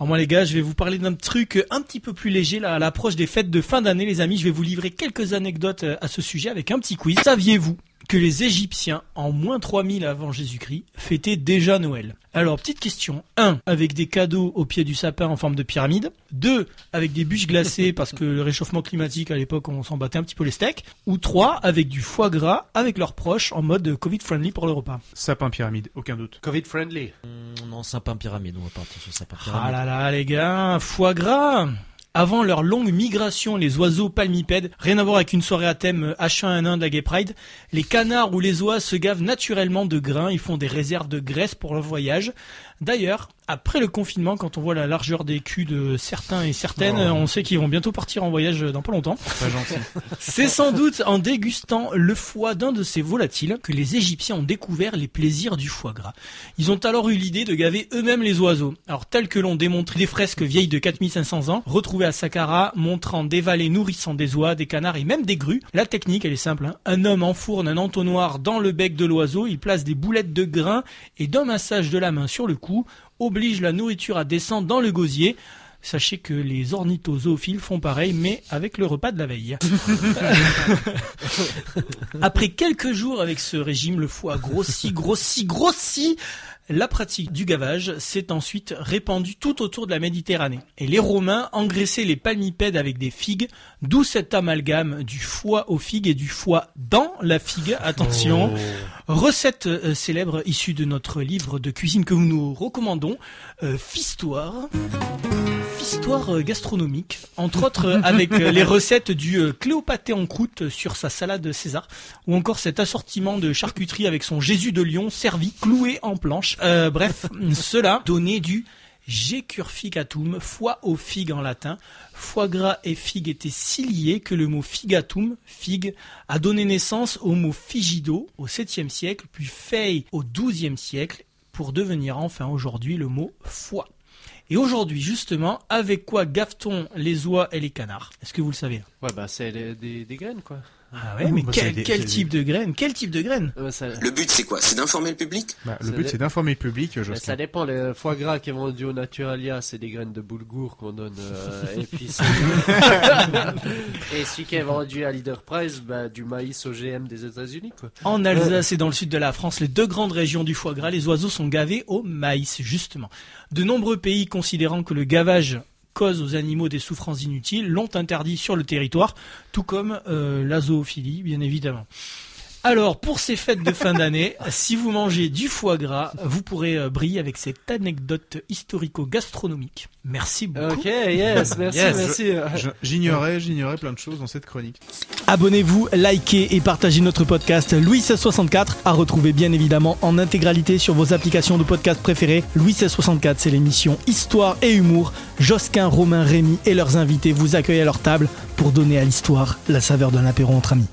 Alors moi les gars, je vais vous parler d'un truc un petit peu plus léger là à l'approche des fêtes de fin d'année les amis. Je vais vous livrer quelques anecdotes euh, à ce sujet avec un petit quiz. Saviez-vous que les Égyptiens, en moins 3000 avant Jésus-Christ, fêtaient déjà Noël? Alors, petite question. 1. Avec des cadeaux au pied du sapin en forme de pyramide. 2. Avec des bûches glacées parce que le réchauffement climatique à l'époque on s'en battait un petit peu les steaks. Ou 3. Avec du foie gras avec leurs proches en mode Covid-friendly pour le repas. Sapin pyramide, aucun doute. Covid friendly. Mmh, non, sapin pyramide, on va partir sur sapin Ah pyramide. là là les gars, foie gras avant leur longue migration, les oiseaux palmipèdes, rien à voir avec une soirée à thème H1N1 de la Gay Pride, les canards ou les oies se gavent naturellement de grains, ils font des réserves de graisse pour leur voyage. D'ailleurs, après le confinement, quand on voit la largeur des culs de certains et certaines, Oh. on sait qu'ils vont bientôt partir en voyage dans pas longtemps. C'est sans doute en dégustant le foie d'un de ces volatiles que les Égyptiens ont découvert les plaisirs du foie gras. Ils ont alors eu l'idée de gaver eux-mêmes les oiseaux. Alors tel que l'ont démontré des fresques vieilles de 4500 ans, retrouvées à Saqqara, montrant des vallées nourrissant des oies, des canards et même des grues. La technique, elle est simple. hein. Un homme enfourne un entonnoir dans le bec de l'oiseau, il place des boulettes de grains et d'un massage de la main sur le cou, oblige la nourriture à descendre dans le gosier. Sachez que les ornithozoophiles font pareil, mais avec le repas de la veille. Après quelques jours avec ce régime, le foie grossit, grossit, grossit. La pratique du gavage s'est ensuite répandue tout autour de la Méditerranée. Et les Romains engraissaient les palmipèdes avec des figues, d'où cet amalgame du foie aux figues et du foie dans la figue. Attention. Recette euh, célèbre issue de notre livre de cuisine que nous nous recommandons, euh, Fistoire. Fistoire euh, gastronomique, entre autres euh, avec les recettes du Cléopâté en croûte sur sa salade César, ou encore cet assortiment de charcuterie avec son Jésus de Lion servi cloué en planche. Bref, cela donnait du Jecurficatum, foie aux figues en latin. Foie gras et figue étaient si liés que le mot figatum, figue, a donné naissance au mot figido au 7e siècle, puis fei au 12e siècle, pour devenir enfin aujourd'hui le mot foie. Et aujourd'hui, justement, avec quoi gaffe-t-on les oies et les canards? Est-ce que vous le savez? Ouais, bah c'est des graines quoi. Ah ouais, mais bah, quel, des- type de graines Quel type de graines ça, Le but, c'est quoi? C'est d'informer le public? Bah, le Ça but dé- c'est d'informer le public, Jocelyn. ça dépend. Le foie gras qui est vendu au Naturalia, c'est des graines de boulgour qu'on donne euh, épicées. Et celui qui est vendu à Leader Price, bah, du maïs OGM des États-Unis. En Alsace et dans le sud de la France, les deux grandes régions du foie gras, les oiseaux sont gavés au maïs, justement. De nombreux pays considérant que le gavage cause aux animaux des souffrances inutiles l'ont interdit sur le territoire, tout comme euh, la zoophilie, bien évidemment. Alors, pour ces fêtes de fin d'année, si vous mangez du foie gras, vous pourrez euh, briller avec cette anecdote historico-gastronomique. Merci beaucoup. Ok, yes, merci, Yes. merci. J'ignorais, j'ignorais plein de choses dans cette chronique. Abonnez-vous, likez et partagez notre podcast Louis 1664 à retrouver bien évidemment en intégralité sur vos applications de podcast préférées. Louis 1664, c'est l'émission Histoire et Humour. Josquin, Romain, Rémy et leurs invités vous accueillent à leur table pour donner à l'histoire la saveur d'un apéro entre amis.